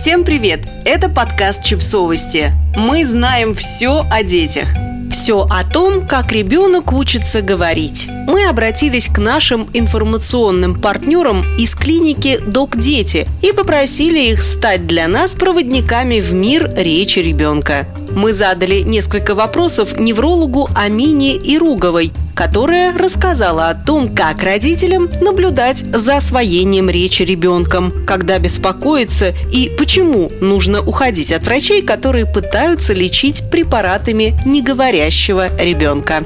Всем привет! Это подкаст «Чипсовости». Мы знаем все о детях. Все о том, как ребенок учится говорить. Мы обратились к нашим информационным партнерам из клиники «Док Дети» и попросили их стать для нас проводниками в мир речи ребенка. Мы задали несколько вопросов неврологу Амине Ируговой, которая рассказала о том, как родителям наблюдать за освоением речи ребенком, когда беспокоиться и почему нужно уходить от врачей, которые пытаются лечить препаратами неговорящего ребенка.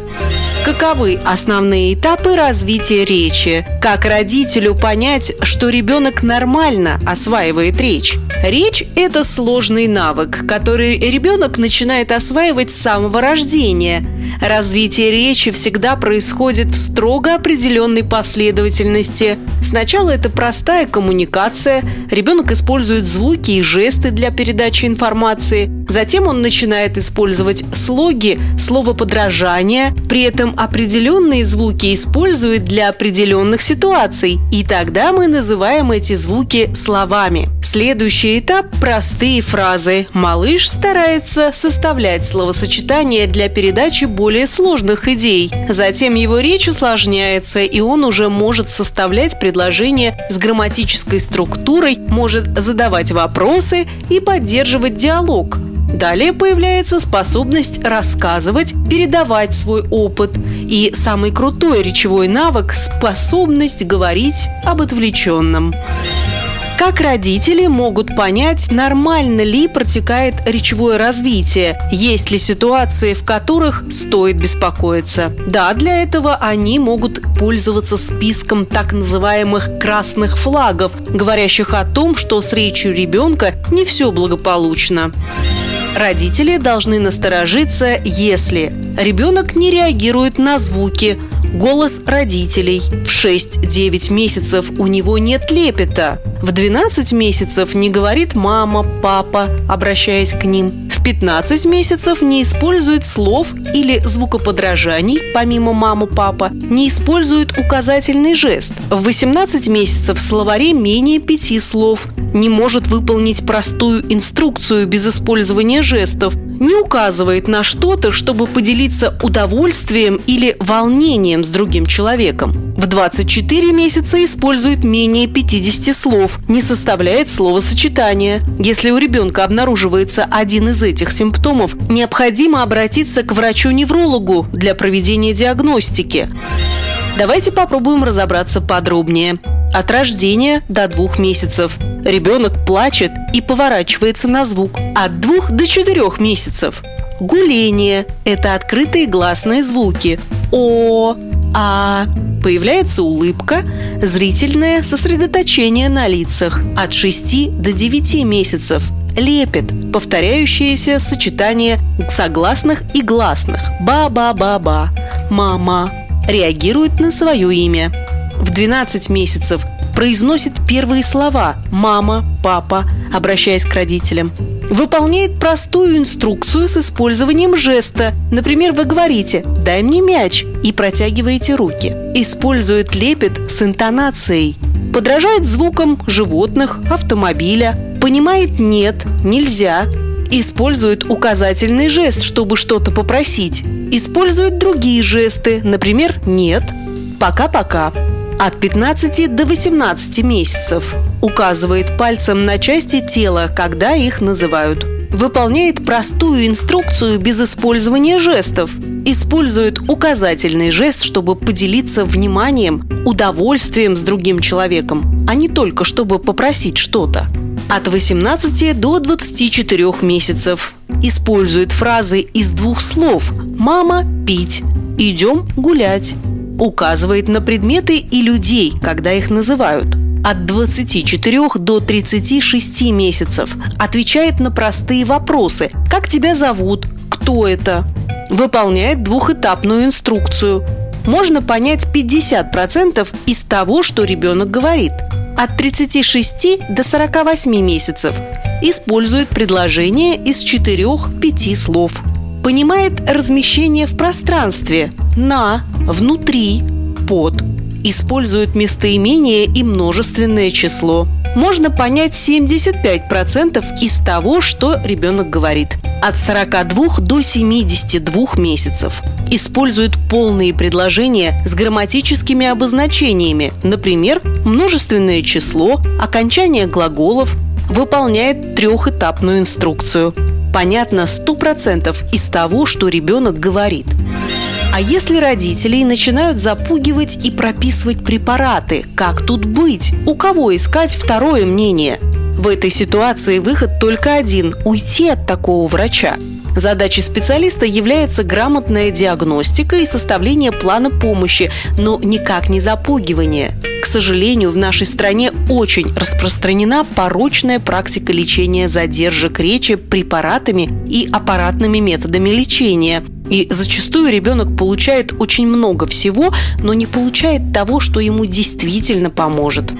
Каковы основные этапы развития речи? Как родителю понять, что ребенок нормально осваивает речь? Речь – это сложный навык, который ребенок начинает осваивать с самого рождения. Развитие речи всегда происходит в строго определенной последовательности. Сначала это простая коммуникация, ребенок использует звуки и жесты для передачи информации, затем он начинает использовать слоги, словоподражания, при этом определенные звуки использует для определенных ситуаций, и тогда мы называем эти звуки словами. Следующий этап – простые фразы. Малыш старается составлять словосочетания для передачи более сложных идей. Затем его речь усложняется, и он уже может составлять предложения с грамматической структурой, может задавать вопросы и поддерживать диалог. Далее появляется способность рассказывать, передавать свой опыт. И самый крутой речевой навык – способность говорить об отвлеченном. Как родители могут понять, нормально ли протекает речевое развитие? Есть ли ситуации, в которых стоит беспокоиться? Да, для этого они могут пользоваться списком так называемых красных флагов, говорящих о том, что с речью ребенка не все благополучно. Родители должны насторожиться, если ребенок не реагирует на звуки, голос родителей. В 6-9 месяцев у него нет лепета. В 12 месяцев не говорит мама, папа, обращаясь к ним. В 15 месяцев не использует слов или звукоподражаний, помимо маму, папа, не использует указательный жест. В 18 месяцев в словаре менее пяти слов, не может выполнить простую инструкцию без использования жестов, не указывает на что-то, чтобы поделиться удовольствием или волнением с другим человеком. В 24 месяца использует менее 50 слов, не составляет словосочетания. Если у ребенка обнаруживается один из этих симптомов, необходимо обратиться к врачу-неврологу для проведения диагностики. Давайте попробуем разобраться подробнее. От рождения до двух месяцев. Ребенок плачет и поворачивается на звук. От двух до четырех месяцев. Гуление – это открытые гласные звуки. О, А. Появляется улыбка, зрительное сосредоточение на лицах. От 6 до 9 месяцев. Лепет – повторяющееся сочетание согласных и гласных. Ба-ба-ба-ба. Мама реагирует на свое имя. В 12 месяцев произносит первые слова «мама», «папа», обращаясь к родителям. Выполняет простую инструкцию с использованием жеста. Например, вы говорите «дай мне мяч» и протягиваете руки. Использует лепет с интонацией. Подражает звукам животных, автомобиля. Понимает «нет», «нельзя», Использует указательный жест, чтобы что-то попросить. Использует другие жесты, например, «нет», «пока-пока». От 15 до 18 месяцев. Указывает пальцем на части тела, когда их называют. Выполняет простую инструкцию без использования жестов. Использует указательный жест, чтобы поделиться вниманием, удовольствием с другим человеком, а не только чтобы попросить что-то от 18 до 24 месяцев. Использует фразы из двух слов «мама пить», «идем гулять». Указывает на предметы и людей, когда их называют. От 24 до 36 месяцев. Отвечает на простые вопросы «Как тебя зовут?», «Кто это?». Выполняет двухэтапную инструкцию. Можно понять 50% из того, что ребенок говорит – от 36 до 48 месяцев. Использует предложение из 4-5 слов. Понимает размещение в пространстве на, внутри, под. Использует местоимение и множественное число. можно понять 75% из того, что ребенок говорит. От 42 до 72 месяцев. Используют полные предложения с грамматическими обозначениями, например, множественное число, окончание глаголов, выполняет трехэтапную инструкцию. Понятно 100% из того, что ребенок говорит. А если родителей начинают запугивать и прописывать препараты, как тут быть? У кого искать второе мнение? В этой ситуации выход только один – уйти от такого врача. Задачей специалиста является грамотная диагностика и составление плана помощи, но никак не запугивание. К сожалению, в нашей стране очень распространена порочная практика лечения задержек речи препаратами и аппаратными методами лечения. И зачастую ребенок получает очень много всего, но не получает того, что ему действительно поможет.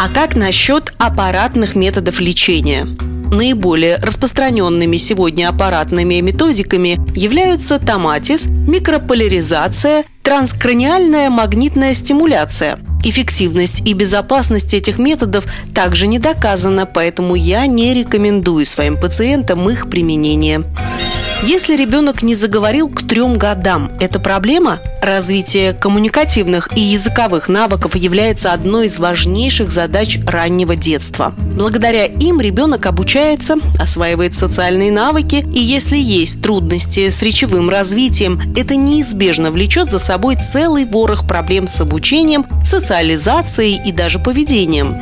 А как насчет аппаратных методов лечения? Наиболее распространенными сегодня аппаратными методиками являются томатис, микрополяризация, транскраниальная магнитная стимуляция. Эффективность и безопасность этих методов также не доказана, поэтому я не рекомендую своим пациентам их применение. Если ребенок не заговорил к трем годам, это проблема? Развитие коммуникативных и языковых навыков является одной из важнейших задач раннего детства. Благодаря им ребенок обучается, осваивает социальные навыки, и если есть трудности с речевым развитием, это неизбежно влечет за собой целый ворох проблем с обучением, социализацией и даже поведением.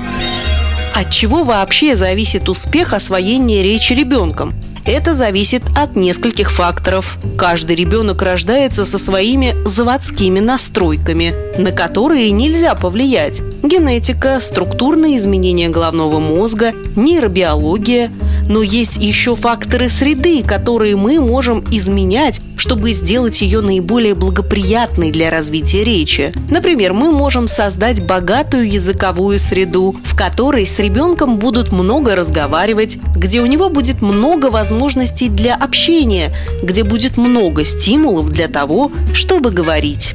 От чего вообще зависит успех освоения речи ребенком? Это зависит от нескольких факторов. Каждый ребенок рождается со своими заводскими настройками, на которые нельзя повлиять. Генетика, структурные изменения головного мозга, нейробиология. Но есть еще факторы среды, которые мы можем изменять, чтобы сделать ее наиболее благоприятной для развития речи. Например, мы можем создать богатую языковую среду, в которой с ребенком будут много разговаривать, где у него будет много возможностей для общения, где будет много стимулов для того, чтобы говорить.